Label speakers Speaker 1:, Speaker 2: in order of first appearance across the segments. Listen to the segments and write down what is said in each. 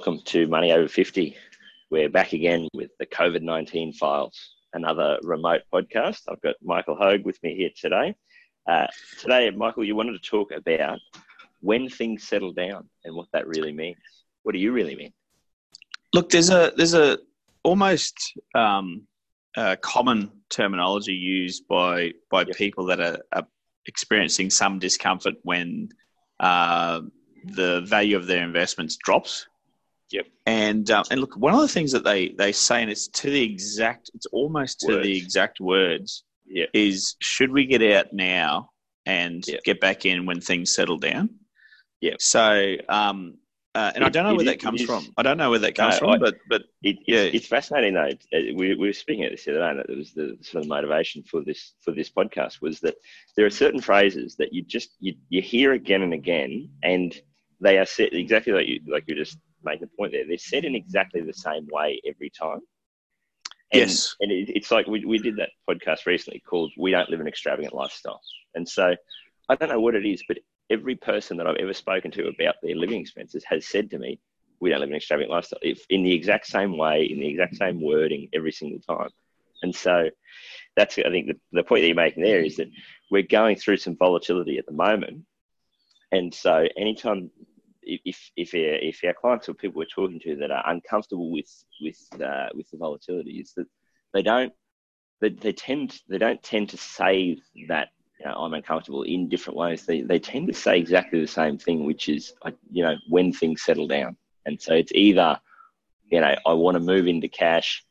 Speaker 1: Welcome to Money Over 50. We're back again with the COVID 19 files, another remote podcast. I've got Michael Hogue with me here today. Uh, today, Michael, you wanted to talk about when things settle down and what that really means. What do you really mean?
Speaker 2: Look, there's a there's a almost um, a common terminology used by by yep. people that are, are, experiencing some discomfort when uh, the value of their investments drops
Speaker 1: Yep.
Speaker 2: And um, and look, one of the things that they they say, and it's to the exact, it's almost to words. the exact words,
Speaker 1: yep.
Speaker 2: is should we get out now and
Speaker 1: yep.
Speaker 2: get back in when things settle down?
Speaker 1: Yeah.
Speaker 2: So, um, uh, and it, I don't know where that comes from. I don't know where that comes no, from, I, but but
Speaker 1: it, yeah, it's fascinating though. Uh, we, we were speaking at this the other day, and it was the sort of motivation for this for this podcast was that there are certain phrases that you just you, you hear again and again, and they are set exactly like you like you just make a point there. They're said in exactly the same way every time.
Speaker 2: And, yes.
Speaker 1: And it, it's like we, we did that podcast recently called We Don't Live an Extravagant Lifestyle. And so I don't know what it is, but every person that I've ever spoken to about their living expenses has said to me, we don't live an extravagant lifestyle if in the exact same way, in the exact same wording every single time. And so that's, I think, the, the point that you're making there is that we're going through some volatility at the moment. And so anytime if if our, if our clients or people we're talking to that are uncomfortable with with uh, with the volatility is that they don't they, they tend they don't tend to say that you know, I'm uncomfortable in different ways. They they tend to say exactly the same thing, which is you know when things settle down. And so it's either you know I want to move into cash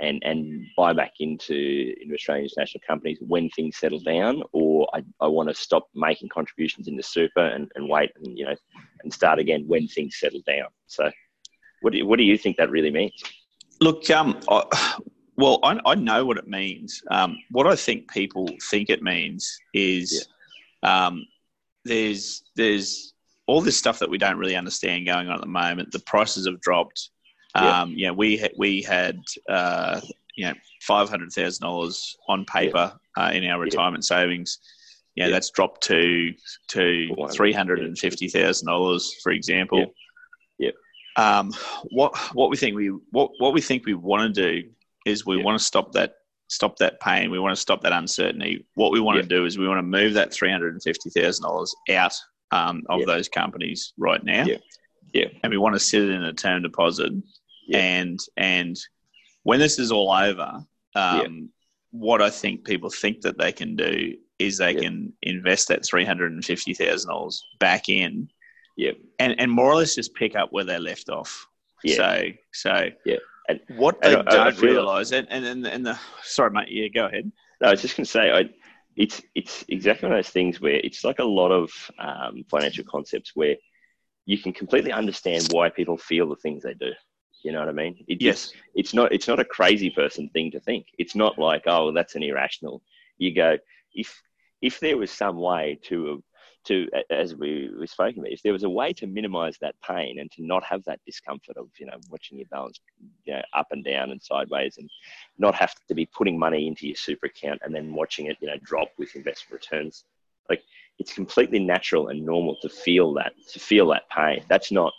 Speaker 1: and and buy back into into Australian international companies when things settle down, or I, I want to stop making contributions into super and, and wait and you know and start again when things settle down. So, what do you, what do you think that really means?
Speaker 2: Look, um, I, well, I, I know what it means. Um, what I think people think it means is yeah. um, there's there's all this stuff that we don't really understand going on at the moment. The prices have dropped. Um, yeah. You know, we we had uh, you know five hundred thousand dollars on paper yeah. uh, in our retirement yeah. savings. Yeah, yeah, that's dropped to to three hundred and fifty thousand dollars, for example.
Speaker 1: Yeah.
Speaker 2: Um, what what we think we what what we think we want to do is we want to stop that stop that pain. We want to stop that uncertainty. What we want to do is we want to move that three hundred and fifty thousand dollars out um, of those companies right now.
Speaker 1: Yeah. Yeah.
Speaker 2: And we want to sit it in a term deposit yeah. and and when this is all over, um, yeah. what I think people think that they can do is they yeah. can invest that three hundred and fifty thousand dollars back in,
Speaker 1: yeah,
Speaker 2: and and more or less just pick up where they left off.
Speaker 1: Yeah.
Speaker 2: So so
Speaker 1: yeah. And
Speaker 2: what they and don't realise, and, and and and the sorry, mate, yeah, go ahead.
Speaker 1: No, I was just going to say, I, it's it's exactly one of those things where it's like a lot of um, financial concepts where you can completely understand why people feel the things they do. You know what I mean?
Speaker 2: It, yes.
Speaker 1: It's, it's not it's not a crazy person thing to think. It's not like oh that's an irrational. You go if if there was some way to to as we were speaking about, if there was a way to minimise that pain and to not have that discomfort of you know watching your balance you know, up and down and sideways and not have to be putting money into your super account and then watching it you know drop with investment returns, like it's completely natural and normal to feel that to feel that pain. That's not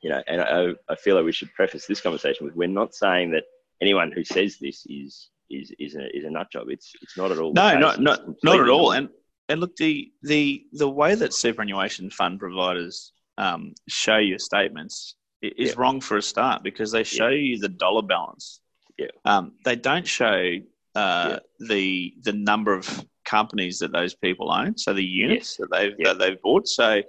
Speaker 1: you know, and I, I feel like we should preface this conversation with we're not saying that anyone who says this is is is a is a nut job. It's it's not at all.
Speaker 2: No, not not not at all. And and look, the the the way that superannuation fund providers um, show your statements is yeah. wrong for a start because they show yeah. you the dollar balance.
Speaker 1: Yeah.
Speaker 2: Um, they don't show uh, yeah. the the number of companies that those people own, so the units that they've that they've bought. So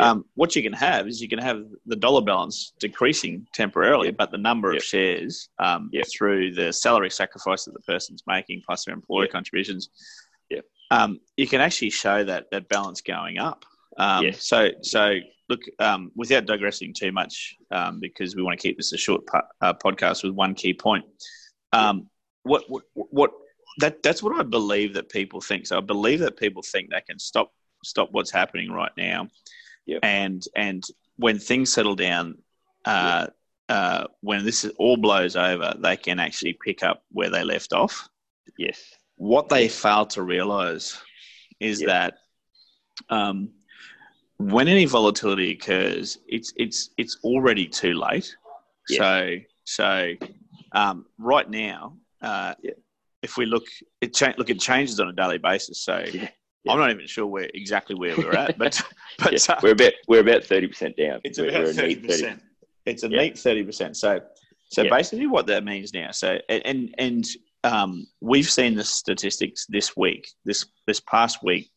Speaker 2: Um, what you can have is you can have the dollar balance decreasing temporarily, but the number of shares um, through the salary sacrifice that the person's making plus their employer contributions,
Speaker 1: Yeah.
Speaker 2: um, you can actually show that that balance going up. Um,
Speaker 1: Yes.
Speaker 2: So, so look, um, without digressing too much, um, because we want to keep this a short po- uh, podcast with one key point. Um, what, what, what that that's what I believe that people think. So I believe that people think they can stop stop what's happening right now,
Speaker 1: Yep.
Speaker 2: and and when things settle down, uh, uh, when this all blows over, they can actually pick up where they left off.
Speaker 1: Yes.
Speaker 2: What they fail to realize is
Speaker 1: Yep.
Speaker 2: that um, when any volatility occurs, it's it's it's already too late. So so um, right now, uh, if we look, it cha- look it changes on a daily basis. So
Speaker 1: Yeah.
Speaker 2: I'm not even sure where exactly where we're at, but but
Speaker 1: Yeah.
Speaker 2: uh,
Speaker 1: We're about we're about thirty percent down.
Speaker 2: it's
Speaker 1: We're-
Speaker 2: about
Speaker 1: we're a
Speaker 2: thirty
Speaker 1: neat
Speaker 2: percent. It's a
Speaker 1: Yeah.
Speaker 2: neat thirty percent. So so
Speaker 1: Yeah.
Speaker 2: basically, what that means now. So and and, and um, we've seen the statistics this week, this this past week,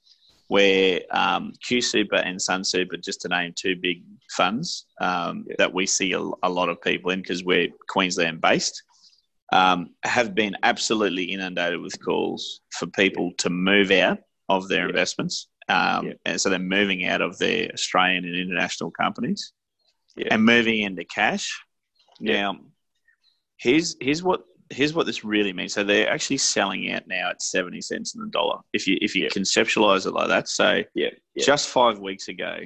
Speaker 2: where um, Q Super and Sun Super, just to name two big funds um,
Speaker 1: Yeah.
Speaker 2: that we see a, a lot of people in because we're Queensland based. Um, have been absolutely inundated with calls for people to move out of their
Speaker 1: Yeah.
Speaker 2: investments. Um,
Speaker 1: Yeah.
Speaker 2: And so they're moving out of their Australian and international companies
Speaker 1: Yeah.
Speaker 2: and moving into cash.
Speaker 1: Yeah.
Speaker 2: Now, here's here's what here's what this really means. So they're actually selling out now at seventy cents in the dollar. If you if you conceptualize it like that, so just five weeks ago,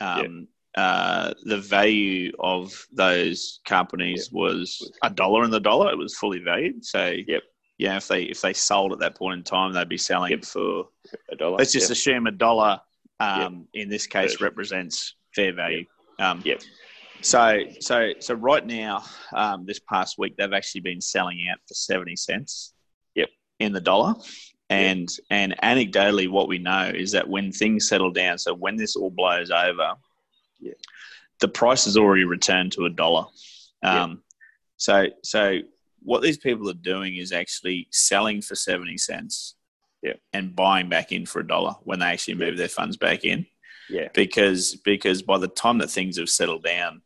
Speaker 2: um, uh, the value of those companies was a dollar in the dollar. It was fully valued. So
Speaker 1: Yep.
Speaker 2: Yeah, if they if they sold at that point in time, they'd be selling
Speaker 1: Yep.
Speaker 2: it for
Speaker 1: a dollar.
Speaker 2: let's just
Speaker 1: yeah.
Speaker 2: assume a dollar um, in this case
Speaker 1: Perfect.
Speaker 2: represents fair value. Um,
Speaker 1: Yep.
Speaker 2: So, so, so right now, um, this past week, they've actually been selling out for seventy cents.
Speaker 1: Yep.
Speaker 2: In the dollar, and and anecdotally, what we know is that when things settle down, so when this all blows over,
Speaker 1: Yeah.
Speaker 2: the price has already returned to a dollar. Um, So, so what these people are doing is actually selling for seventy cents.
Speaker 1: Yeah.
Speaker 2: And buying back in for a dollar when they actually move
Speaker 1: Yeah.
Speaker 2: their funds back in
Speaker 1: yeah.
Speaker 2: because because by the time that things have settled down,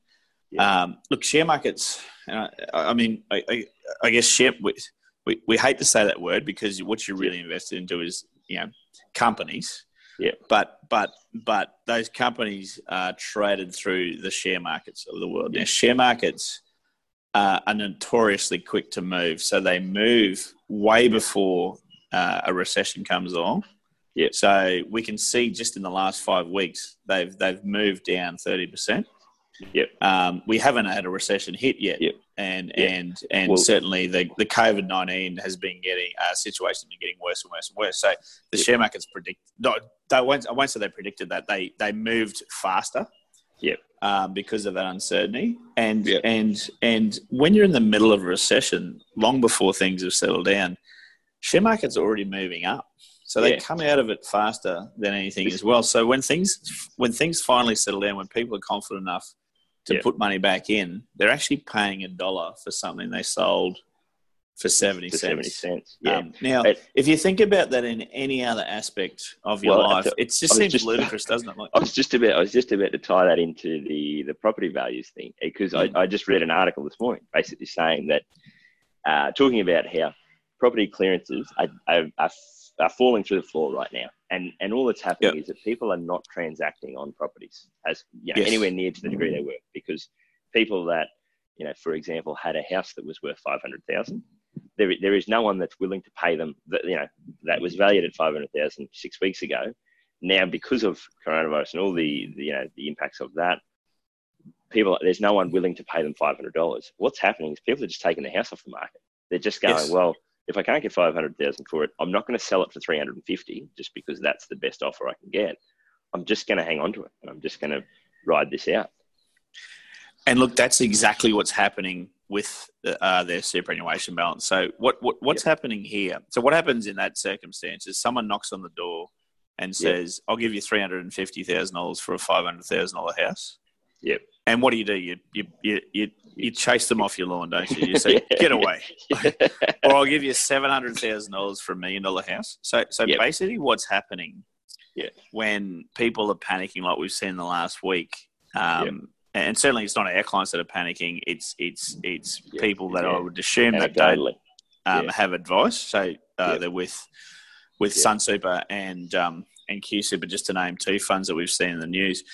Speaker 1: Yeah.
Speaker 2: um, look, share markets. Uh, I mean, I, I, I guess share. We, we, we hate to say that word because what you're really invested into is you know companies.
Speaker 1: Yeah.
Speaker 2: But but but those companies are traded through the share markets of the world. Now, share markets uh, are notoriously quick to move, so they move way before uh, a recession comes along.
Speaker 1: Yeah.
Speaker 2: So we can see just in the last five weeks they've they've moved down thirty percent.
Speaker 1: Yep.
Speaker 2: Um, we haven't had a recession hit yet.
Speaker 1: Yep.
Speaker 2: And
Speaker 1: Yeah.
Speaker 2: and and
Speaker 1: Well-
Speaker 2: certainly the the COVID nineteen has been getting uh, situation been getting worse and worse and worse. So the
Speaker 1: Yep.
Speaker 2: share markets predict. No, they won't. I won't say they predicted that. They they moved faster.
Speaker 1: Yep.
Speaker 2: Um, because of that uncertainty, and
Speaker 1: Yep.
Speaker 2: and and when you're in the middle of a recession, long before things have settled down, share markets are already moving up. So they
Speaker 1: Yeah.
Speaker 2: come out of it faster than anything as well. So when things when things finally settle down, when people are confident enough to
Speaker 1: Yeah.
Speaker 2: put money back in, they're actually paying a dollar for something they sold for seventy
Speaker 1: For
Speaker 2: cents.
Speaker 1: seventy cents. Yeah.
Speaker 2: Um, now,
Speaker 1: It-
Speaker 2: if you think about that in any other aspect of your
Speaker 1: Well,
Speaker 2: life, it just seems
Speaker 1: just-
Speaker 2: ludicrous, doesn't it? Like,
Speaker 1: I was just about I was just about to tie that into the the property values thing because
Speaker 2: Mm.
Speaker 1: I, I just read an article this morning basically saying that uh, talking about how property clearances are, are, are, are falling through the floor right now and and all that's happening
Speaker 2: Yep.
Speaker 1: is that people are not transacting on properties as you know,
Speaker 2: Yes.
Speaker 1: anywhere near to the degree they were because people that you know for example had a house that was worth 500,000 there, there is no one that's willing to pay them that you know that was valued at 500,000 six weeks ago. Now because of coronavirus and all the, the you know the impacts of that people there's no one willing to pay them $500 what's happening is people are just taking the house off the market. They're just going
Speaker 2: Yes.
Speaker 1: well if i can't get 500000 for it i'm not going to sell it for 350 just because that's the best offer i can get. I'm just going to hang on to it and i'm just going to ride this out.
Speaker 2: And look, that's exactly what's happening with uh, their superannuation balance. So what, what what's happening here? So what happens in that circumstance is someone knocks on the door and
Speaker 1: Yeah.
Speaker 2: says, "I'll give you three hundred and fifty thousand dollars for a five hundred thousand dollar house."
Speaker 1: Yep.
Speaker 2: And what do you do? You you you you, you chase them off your lawn, don't you? You say, "Get away." or I'll give you seven hundred thousand dollars for a million dollar house. So so
Speaker 1: Yep.
Speaker 2: basically, what's happening
Speaker 1: Yeah.
Speaker 2: when people are panicking, like we've seen the last week, um, and certainly it's not our clients that are panicking. It's it's it's
Speaker 1: Yeah.
Speaker 2: people that
Speaker 1: Yeah.
Speaker 2: I would assume that don't um,
Speaker 1: Yeah.
Speaker 2: have advice. So uh, they're with with
Speaker 1: Yeah.
Speaker 2: Sun and um, and Q Super, just to name two funds that we've seen in the news.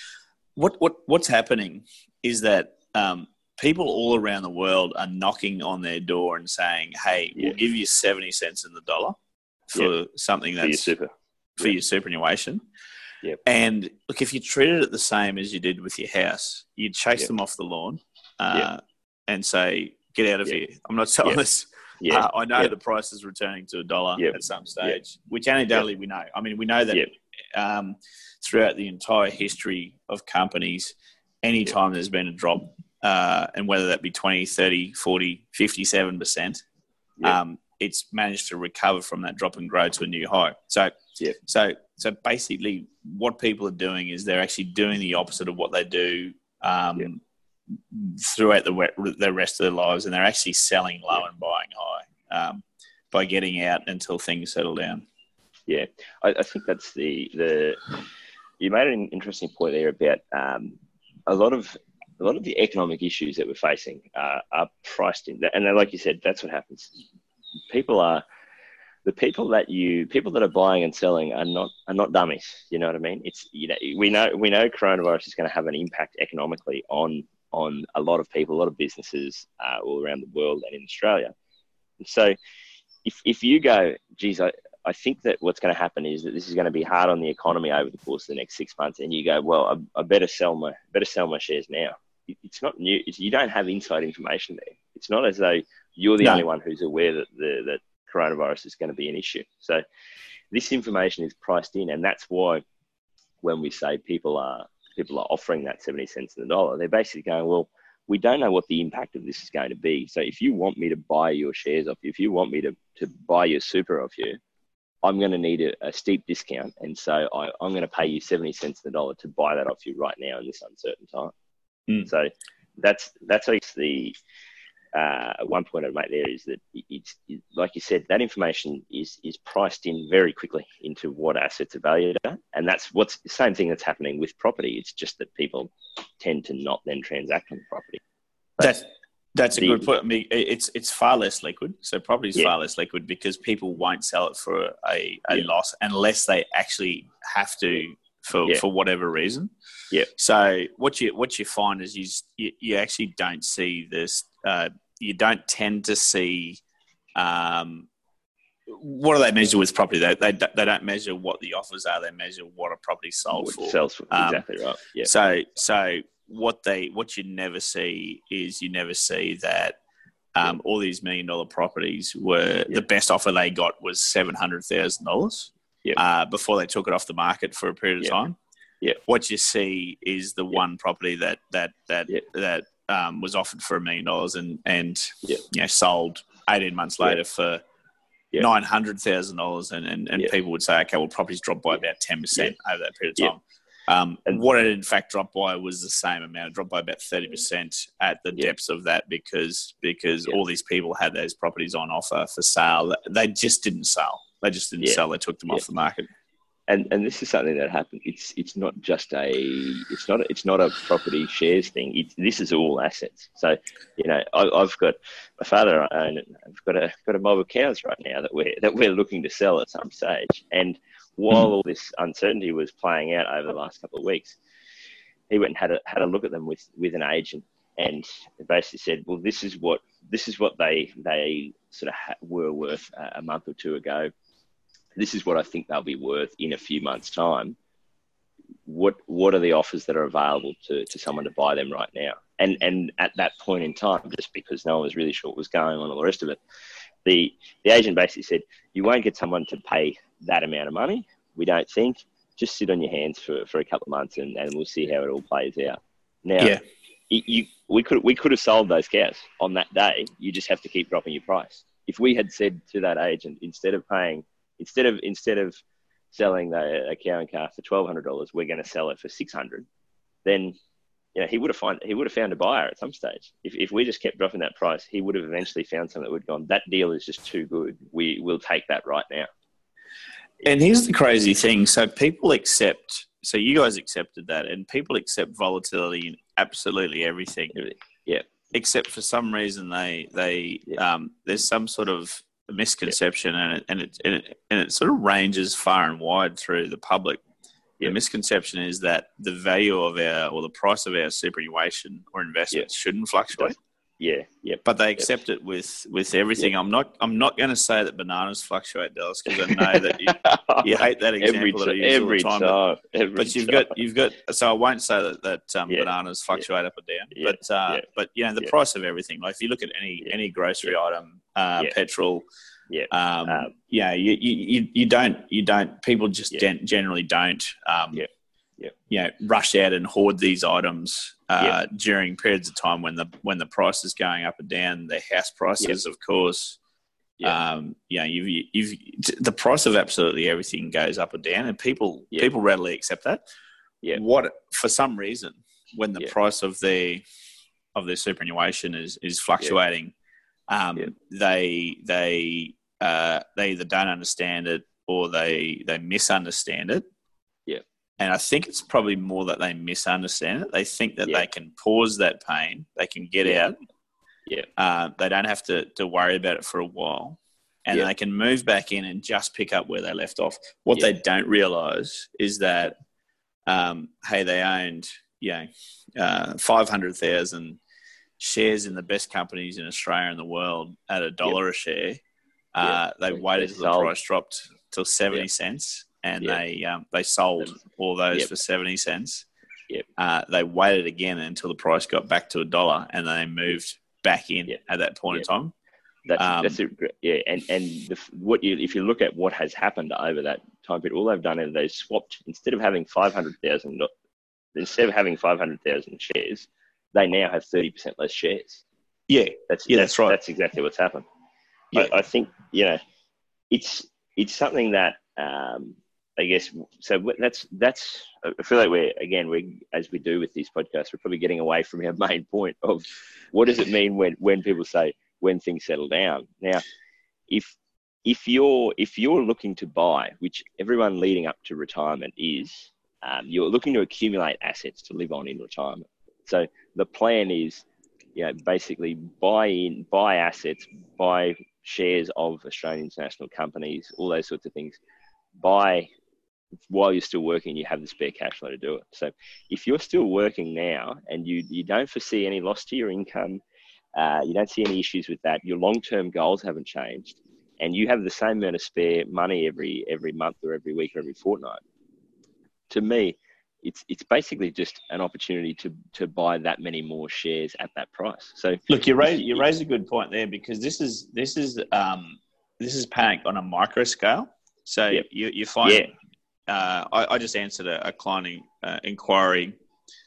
Speaker 2: What what what's happening is that um, people all around the world are knocking on their door and saying, "Hey, we'll give you seventy cents in the dollar for something that's
Speaker 1: For your super.
Speaker 2: for your superannuation."
Speaker 1: Yep.
Speaker 2: And look, if you treated it the same as you did with your house, you'd chase
Speaker 1: Yep.
Speaker 2: them off the lawn uh, and say, "Get out of
Speaker 1: Yep.
Speaker 2: here! I'm not selling
Speaker 1: Yep.
Speaker 2: this."
Speaker 1: Yeah.
Speaker 2: Uh, I know
Speaker 1: Yep.
Speaker 2: the price is returning to a dollar
Speaker 1: Yep.
Speaker 2: at some stage, which anecdotally we know. I mean, we know that
Speaker 1: Yep.
Speaker 2: um, throughout the entire history of companies, anytime there's been a drop, uh, and whether that be 20, 30, 40, 57%,
Speaker 1: Yep.
Speaker 2: um, it's managed to recover from that drop and grow to a new high. So,
Speaker 1: Yep.
Speaker 2: so, so basically, what people are doing is they're actually doing the opposite of what they do um,
Speaker 1: Yep.
Speaker 2: throughout the, the rest of their lives, and they're actually selling low and buying high um, by getting out until things settle down.
Speaker 1: Yeah, I, I think that's the the. You made an interesting point there about um, a lot of a lot of the economic issues that we're facing uh, are priced in, and like you said, that's what happens. People are the people that you people that are buying and selling are not are not dummies. You know what I mean? It's you know we know we know coronavirus is going to have an impact economically on on a lot of people, a lot of businesses uh, all around the world and in Australia. So if if you go, geez, I, I think that what's going to happen is that this is going to be hard on the economy over the course of the next six months, and you go, well, I, I better sell my better sell my shares now. It- It's not new. It's, you don't have inside information there. It's not as though you're the
Speaker 2: No.
Speaker 1: only one who's aware that the that coronavirus is going to be an issue. So this information is priced in, and that's why when we say people are people are offering that seventy cents in the dollar, they're basically going, well, we don't know what the impact of this is going to be. So if you want me to buy your shares off you, if you want me to, to buy your super off you, I'm going to need a, a steep discount. And so I, I'm going to pay you 70 cents in the dollar to buy that off you right now in this uncertain time.
Speaker 2: Mm.
Speaker 1: So that's, that's the, uh, one point I'd make there is that it's it, like you said, that information is is priced in very quickly into what assets are valued at, and that's what's the same thing that's happening with property. It's just that people tend to not then transact on property.
Speaker 2: That's that's a
Speaker 1: the-
Speaker 2: good point. I mean, it's it's far less liquid. So property is
Speaker 1: Yeah.
Speaker 2: far less liquid because people won't sell it for a, a
Speaker 1: Yeah.
Speaker 2: loss unless they actually have to for,
Speaker 1: Yeah.
Speaker 2: for whatever reason.
Speaker 1: Yeah.
Speaker 2: So what you what you find is you you, actually don't see this. Uh, you don't tend to see. Um, what do they measure with property? They, they they don't measure what the offers are. They measure what a property sold for.
Speaker 1: sells for
Speaker 2: Um,
Speaker 1: exactly right. Yeah,
Speaker 2: So so what they what you never see is you never see that um, all these million dollar properties were
Speaker 1: Yeah.
Speaker 2: the best offer they got was seven hundred thousand dollars
Speaker 1: Yeah.
Speaker 2: uh, before they took it off the market for a period of
Speaker 1: Yeah.
Speaker 2: time.
Speaker 1: Yeah.
Speaker 2: What you see is the one property that that that that um, was offered for a million dollars and and you know sold eighteen months later for nine hundred thousand dollars and and, and people would say okay well properties dropped by about ten percent over that period of time. Um,
Speaker 1: And-
Speaker 2: what it in fact dropped by was the same amount. It dropped by about thirty percent at the
Speaker 1: Yeah.
Speaker 2: depths of that because because
Speaker 1: Yeah.
Speaker 2: all these people had those properties on offer for sale. They just didn't sell. They just didn't
Speaker 1: Yeah.
Speaker 2: sell. They took them
Speaker 1: Yeah.
Speaker 2: off the market.
Speaker 1: and and this is something that happened. It's it's not just a it's not it's not a property shares thing. It's, this is all assets. So you know I, I've got my father and I've got a got a mob of cows right now that we're that we're looking to sell at some stage. And while all this uncertainty was playing out over the last couple of weeks, he went and had a had a look at them with with an agent and basically said, well, this is what this is what they they sort of ha- were worth a, a month or two ago this is what I think they'll be worth in a few months' time. What what are the offers that are available to, to someone to buy them right now? And and at that point in time, just because no one was really sure what was going on, all the rest of it, the the agent basically said, you won't get someone to pay that amount of money. We don't think. Just sit on your hands for, for a couple of months, and, and we'll see how it all plays out. Now,
Speaker 2: Yeah.
Speaker 1: you, you we could we could have sold those cows on that day. You just have to keep dropping your price. If we had said to that agent instead of paying instead of instead of selling the, a cow and calf for twelve hundred dollars, we're going to sell it for six hundred. Then, you know, he would have find he would have found a buyer at some stage. If if we just kept dropping that price, he would have eventually found something that would have gone. That deal is just too good. We will take that right now.
Speaker 2: and here's the crazy thing. So people accept. So you guys accepted that, and people accept volatility in absolutely everything.
Speaker 1: Yeah.
Speaker 2: Except for some reason they they
Speaker 1: Yeah.
Speaker 2: um, there's some sort of misconception, and it, and it and it and it sort of ranges far and wide through the public.
Speaker 1: Yeah.
Speaker 2: The misconception is that the value of our or the price of our superannuation or investments shouldn't fluctuate
Speaker 1: Yeah. Yeah.
Speaker 2: but they accept it with with everything. I'm not I'm not going to say that bananas fluctuate, Dallas, because I know that you, you hate that example
Speaker 1: every,
Speaker 2: that I use
Speaker 1: every
Speaker 2: all the time.
Speaker 1: time.
Speaker 2: But,
Speaker 1: every
Speaker 2: but you've
Speaker 1: time.
Speaker 2: got you've got so I won't say that that um,
Speaker 1: Yeah.
Speaker 2: bananas fluctuate up or down,
Speaker 1: Yeah.
Speaker 2: but uh, but you know the price of everything. Like if you look at any any grocery item, uh, petrol.
Speaker 1: Yeah.
Speaker 2: Um,
Speaker 1: Um,
Speaker 2: yeah, you, you, you, don't you don't people just generally don't um,
Speaker 1: Yeah. Yeah.
Speaker 2: you know rush out and hoard these items uh, during periods of time when the when the price is going up and down. The house prices, of course.
Speaker 1: Yeah.
Speaker 2: Um, you know, you've, you've the price of absolutely everything goes up or down, and people people readily accept that.
Speaker 1: Yeah.
Speaker 2: What for some reason when the price of their of their superannuation is is fluctuating, um, they they uh, they either don't understand it or they they misunderstand it. And I think it's probably more that they misunderstand it. They think that
Speaker 1: Yeah.
Speaker 2: they can pause that pain, they can get
Speaker 1: Yeah.
Speaker 2: out.
Speaker 1: Yeah.
Speaker 2: Uh, they don't have to, to worry about it for a while. And
Speaker 1: Yeah.
Speaker 2: they can move back in and just pick up where they left off. What they don't realize is that, um, hey, they owned, you know, uh, 500,000 shares in the best companies in Australia and the world at a dollar a share. Uh, they waited till the price dropped till 70
Speaker 1: Yeah.
Speaker 2: cents and
Speaker 1: Yeah.
Speaker 2: they um, they sold all those
Speaker 1: Yep.
Speaker 2: for 70 cents.
Speaker 1: Yep.
Speaker 2: Uh, they waited again until the price got back to a dollar and they moved back in
Speaker 1: Yep.
Speaker 2: at that point in time.
Speaker 1: That's
Speaker 2: Um,
Speaker 1: that's it. Yeah, and and the, what you if you look at what has happened over that time period, all they've done is they've swapped instead of having five hundred thousand instead of having five hundred thousand shares, they now have thirty percent less shares.
Speaker 2: Yeah,
Speaker 1: That's
Speaker 2: Yeah, that's right.
Speaker 1: That's exactly what's happened.
Speaker 2: Yeah.
Speaker 1: I, I think you know, it's it's something that um, I guess so. That's that's. I feel like we're again we as we do with these podcasts, we're probably getting away from our main point of what does it mean when when people say when things settle down. Now, if if you're if you're looking to buy, which everyone leading up to retirement is, um, you're looking to accumulate assets to live on in retirement. So the plan is, you know, basically buy in, buy assets, buy shares of Australian international companies, all those sorts of things. Buy while you're still working, you have the spare cash flow to do it. So if you're still working now and you you don't foresee any loss to your income, uh, you don't see any issues with that. Your long-term goals haven't changed, and you have the same amount of spare money every every month or every week or every fortnight. To me, it's it's basically just an opportunity to to buy that many more shares at that price. So
Speaker 2: Look, you raise you raise a good point there because this is this is um, this is panic on a micro scale. So
Speaker 1: Yep.
Speaker 2: you you find
Speaker 1: Yeah.
Speaker 2: Uh, I, I just answered a, a client uh, inquiry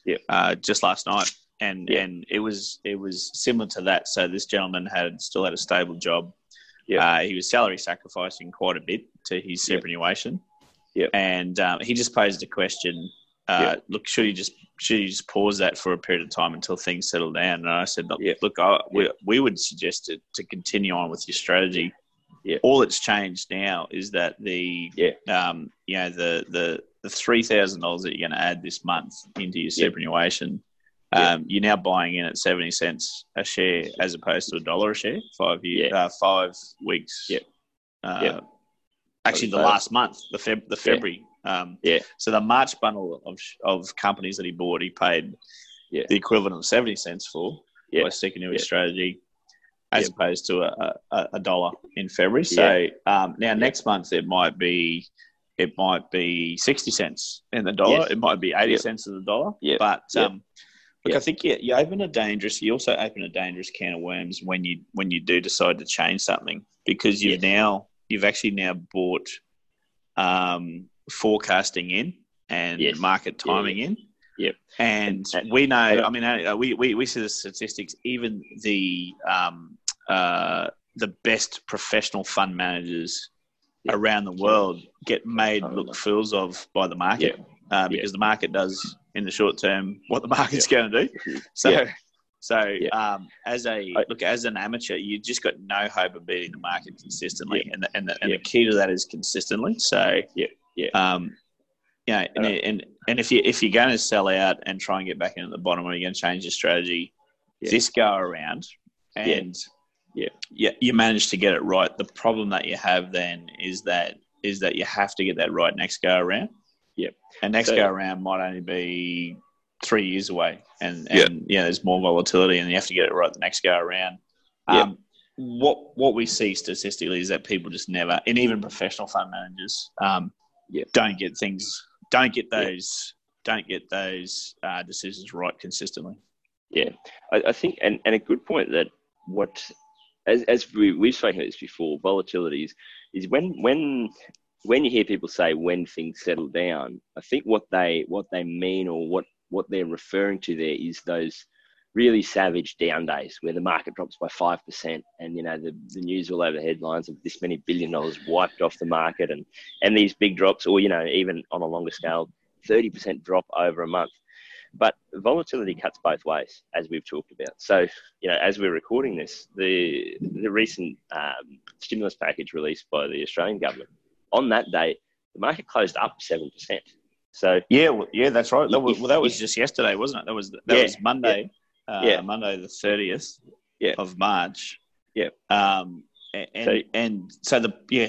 Speaker 1: Yep.
Speaker 2: uh, just last night, and
Speaker 1: Yep.
Speaker 2: and it was it was similar to that. So this gentleman had still had a stable job.
Speaker 1: Yep.
Speaker 2: Uh, he was salary sacrificing quite a bit to his superannuation.
Speaker 1: Yep.
Speaker 2: And um, he just posed a question. Uh, Look, should you just should you just pause that for a period of time until things settle down? And I said, look, look I, we, we would suggest to, to continue on with your strategy.
Speaker 1: Yep.
Speaker 2: All that's changed now is that the
Speaker 1: Yeah.
Speaker 2: um, you know the the the three thousand dollars that you're going to add this month into your superannuation,
Speaker 1: Yep.
Speaker 2: um, you're now buying in at seventy cents a share as opposed to a dollar a share. Five year,
Speaker 1: Yeah.
Speaker 2: uh, five weeks.
Speaker 1: Yep.
Speaker 2: Uh. Actually, the last month, the Feb, the
Speaker 1: Yeah.
Speaker 2: February. Um,
Speaker 1: Yeah.
Speaker 2: So the March bundle of of companies that he bought, he paid
Speaker 1: Yeah.
Speaker 2: the equivalent of seventy cents for
Speaker 1: Yeah.
Speaker 2: by sticking to his
Speaker 1: Yeah.
Speaker 2: strategy, as
Speaker 1: Yep.
Speaker 2: opposed to a, a, a dollar in February. So um, now next month it might be it might be sixty cents in the dollar.
Speaker 1: Yes.
Speaker 2: It might be eighty
Speaker 1: Yep.
Speaker 2: cents in the dollar.
Speaker 1: Yep.
Speaker 2: But
Speaker 1: Yep.
Speaker 2: um, look,
Speaker 1: Yep.
Speaker 2: I think you, you open a dangerous. You also open a dangerous can of worms when you when you do decide to change something because you've now you've actually now bought um, forecasting in and
Speaker 1: Yes.
Speaker 2: market
Speaker 1: Yeah,
Speaker 2: timing in.
Speaker 1: Yep.
Speaker 2: And
Speaker 1: And-
Speaker 2: we know, I mean, uh, we, we, we see the statistics, even the, um, uh, the best professional fund managers
Speaker 1: Yeah.
Speaker 2: around the world get made look fools of by the market uh, because the market does in the short term what the market's going to do. So,
Speaker 1: Yeah.
Speaker 2: So um, as a look as an amateur, you just got no hope of beating the market consistently, yeah. and the, and, the, and yeah. the key to that is consistently. So
Speaker 1: yeah, yeah.
Speaker 2: Um, you know, and, and and if you if you're going to sell out and try and get back in at the bottom, or you're going to change your strategy yeah. this go around, and
Speaker 1: yeah.
Speaker 2: yeah, you manage to get it right. The problem that you have then is that is that you have to get that right next go around.
Speaker 1: Yeah,
Speaker 2: and next so, go around might only be three years away, and and yeah. there's more volatility, and you have to get it right the next go around.
Speaker 1: Yeah. Um,
Speaker 2: what what we see statistically is that people just never, and even professional fund managers, um,
Speaker 1: yeah.
Speaker 2: don't get things, don't get those, yeah. don't get those uh, decisions right consistently.
Speaker 1: Yeah, I, I, think, and, and a good point that what, as, as we, we've spoken about this before, volatility is, is when when when you hear people say when things settle down, I think what they what they mean or what what they're referring to there is those really savage down days where the market drops by 5% and you know the, the news all over headlines of this many billion dollars wiped off the market and and these big drops or you know even on a longer scale 30% drop over a month but volatility cuts both ways as we've talked about so you know as we're recording this the the recent um, stimulus package released by the australian government on that day the market closed up 7% so
Speaker 2: yeah, well, yeah, that's right. That was well, that was just yesterday, wasn't it? That was that yeah, was Monday. Yeah. Uh, yeah. Monday the thirtieth of March.
Speaker 1: Yeah.
Speaker 2: Um, and so, and so the yeah,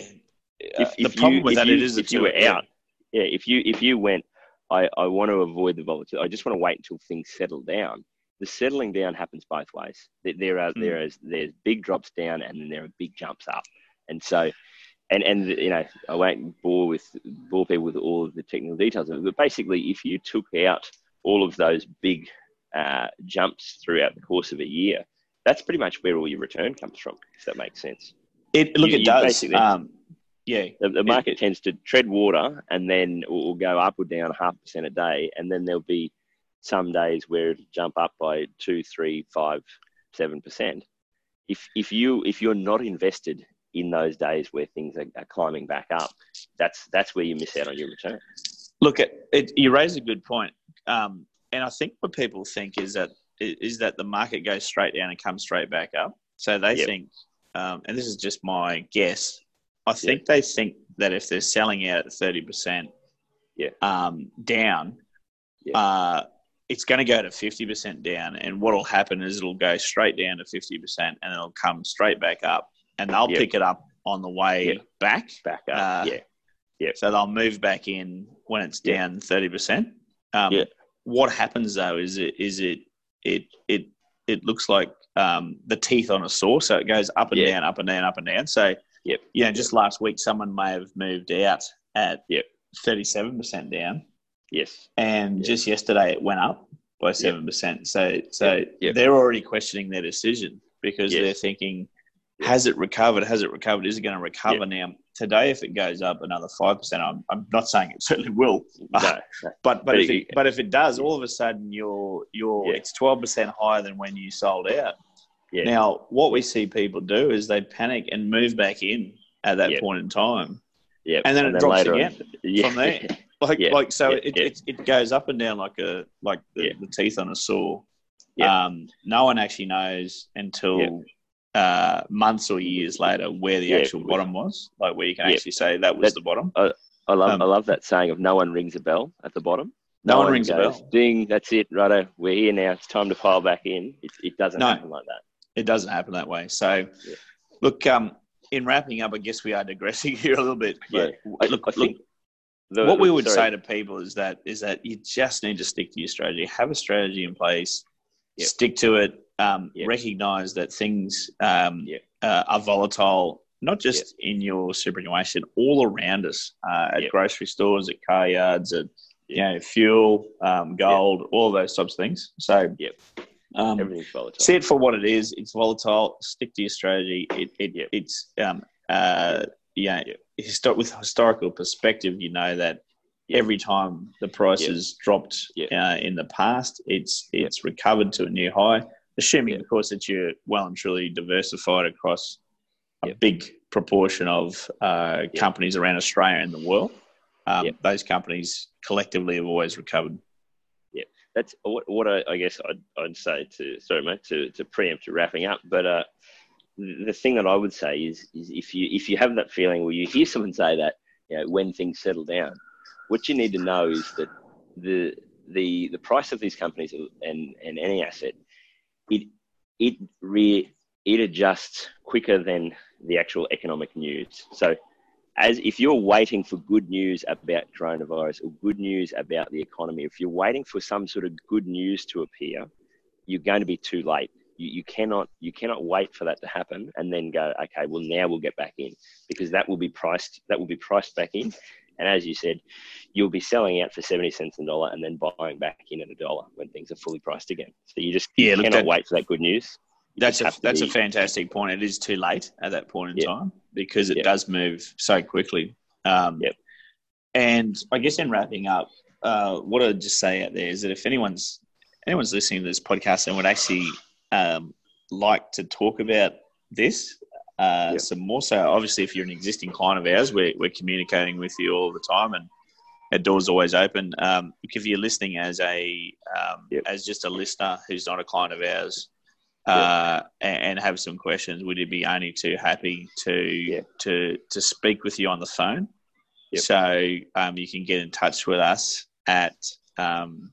Speaker 2: if, uh, if the problem you, with that
Speaker 1: you,
Speaker 2: it is
Speaker 1: if you were out. Yeah, if you if you went, I I want to avoid the volatility. I just want to wait until things settle down. The settling down happens both ways. There are mm. there is there's big drops down and then there are big jumps up, and so and and you know I won't bore with bore people with all of the technical details of it, but basically, if you took out all of those big uh, jumps throughout the course of a year, that's pretty much where all your return comes from. If that makes sense.
Speaker 2: It look, you, it does. Um, yeah,
Speaker 1: the, the market tends to tread water and then it will go up or down half percent a day, and then there'll be some days where it'll jump up by two, three, five, seven percent. If if you if you're not invested in those days where things are, are climbing back up, that's that's where you miss out on your return.
Speaker 2: Look, it, it, you raise a good point, um, and I think what people think is that is that the market goes straight down and comes straight back up. So they yep. think, um, and this is just my guess. I think yep. they think that if they're selling out at thirty percent,
Speaker 1: yeah,
Speaker 2: um, down,
Speaker 1: yeah.
Speaker 2: uh, it's going to go to 50% down. And what will happen is it'll go straight down to 50% and it'll come straight back up and they'll yep. pick it up on the way back.
Speaker 1: Back up. Uh, yeah.
Speaker 2: Yeah. So they'll move back in when it's down thirty percent. Um,
Speaker 1: yeah.
Speaker 2: What happens though is it is it it it it looks like um, the teeth on a saw, so it goes up and yeah. down, up and down, up and down. So
Speaker 1: yep.
Speaker 2: you know, just last week someone may have moved out at
Speaker 1: yep.
Speaker 2: thirty-seven percent down.
Speaker 1: Yes.
Speaker 2: And yep. just yesterday it went up by seven percent. So so they're already questioning their decision because yes. they're thinking has it recovered? Has it recovered? Is it going to recover now? Today, if it goes up another five percent, I'm, I'm not saying it certainly will,
Speaker 1: no, no.
Speaker 2: but but if it, but if it does, all of a sudden you're you're it's twelve percent higher than when you sold out.
Speaker 1: Yeah.
Speaker 2: Now, what we see people do is they panic and move back in at that point in time.
Speaker 1: Yeah,
Speaker 2: and then
Speaker 1: and
Speaker 2: it
Speaker 1: then
Speaker 2: drops again yeah. from there. Like like so, it, it it goes up and down like a like the, the teeth on a saw. Um, no one actually knows until uh, months or years later where the yeah, actual bottom was, like where you can yeah. actually say that was that, the bottom.
Speaker 1: I, I love um, I love that saying of no one rings a bell at the bottom.
Speaker 2: No, no one, one, rings goes, a bell.
Speaker 1: Ding, that's it, righto. We're here now. It's time to pile back in. It, it doesn't no, happen like that.
Speaker 2: It doesn't happen that way. So, yeah. look, um, in wrapping up, I guess we are digressing here a little bit. But
Speaker 1: yeah. look, I look,
Speaker 2: the, what we would sorry. say to people is that is that you just need to stick to your strategy. Have a strategy in place. Yep. Stick to it um, yep. recognize that things um,
Speaker 1: yep.
Speaker 2: uh, are volatile, not just in your superannuation, all around us, uh, at grocery stores, at car yards, at you know, fuel, um, gold, all those types of things. So,
Speaker 1: yep.
Speaker 2: Um,
Speaker 1: Everything's volatile.
Speaker 2: See it for what it is. It's volatile. Stick to your strategy. It, it it's um, uh, yeah, histor- with historical perspective, you know that every time the price has dropped uh, in the past, it's it's recovered to a new high assuming, of course, that you're well and truly diversified across a yep. big proportion of uh, yep. companies around Australia and the world. Um, yep. Those companies collectively have always recovered.
Speaker 1: That's what, what I, I guess I'd, I'd say to sorry mate to, to preempt to wrapping up. But uh, the thing that I would say is is if you if you have that feeling where you hear someone say that you know when things settle down, what you need to know is that the the the price of these companies and and any asset it it re it adjusts quicker than the actual economic news. So as if you're waiting for good news about coronavirus or good news about the economy, if you're waiting for some sort of good news to appear, you're going to be too late. You, you cannot you cannot wait for that to happen and then go, okay, well now we'll get back in because that will be priced that will be priced back in. And as you said, you'll be selling out for 70 cents a dollar and then buying back in at a dollar when things are fully priced again. So you just yeah, you cannot that, wait for that good news.
Speaker 2: That's a that's be, a fantastic point. It is too late at that point in yep. time because it yep. does move so quickly. Um,
Speaker 1: yep.
Speaker 2: And I guess in wrapping up, uh, what I'd just say out there is that if anyone's anyone's listening to this podcast and would actually um, like to talk about this uh, yep. some more, so obviously if you're an existing client of ours, we're, we're communicating with you all the time and our door's always open. Um, if you're listening as a um, as just a listener who's not a client of ours, uh, and, have some questions, would you be only too happy to yeah. to to speak with you on the phone? Yep. So um, you can get in touch with us at um,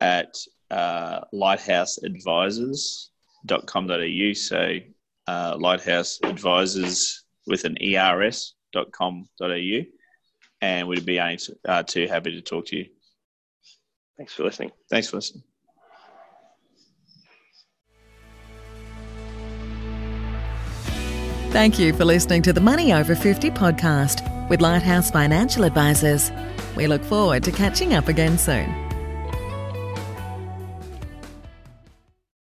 Speaker 2: at uh, lighthouseadvisors.com.au. So uh, lighthouse advisors with an ers.com.au. And we'd be only uh, too happy to talk to you.
Speaker 1: Thanks for listening.
Speaker 2: Thanks for listening.
Speaker 3: Thank you for listening to the Money Over 50 podcast with Lighthouse Financial Advisors. We look forward to catching up again soon.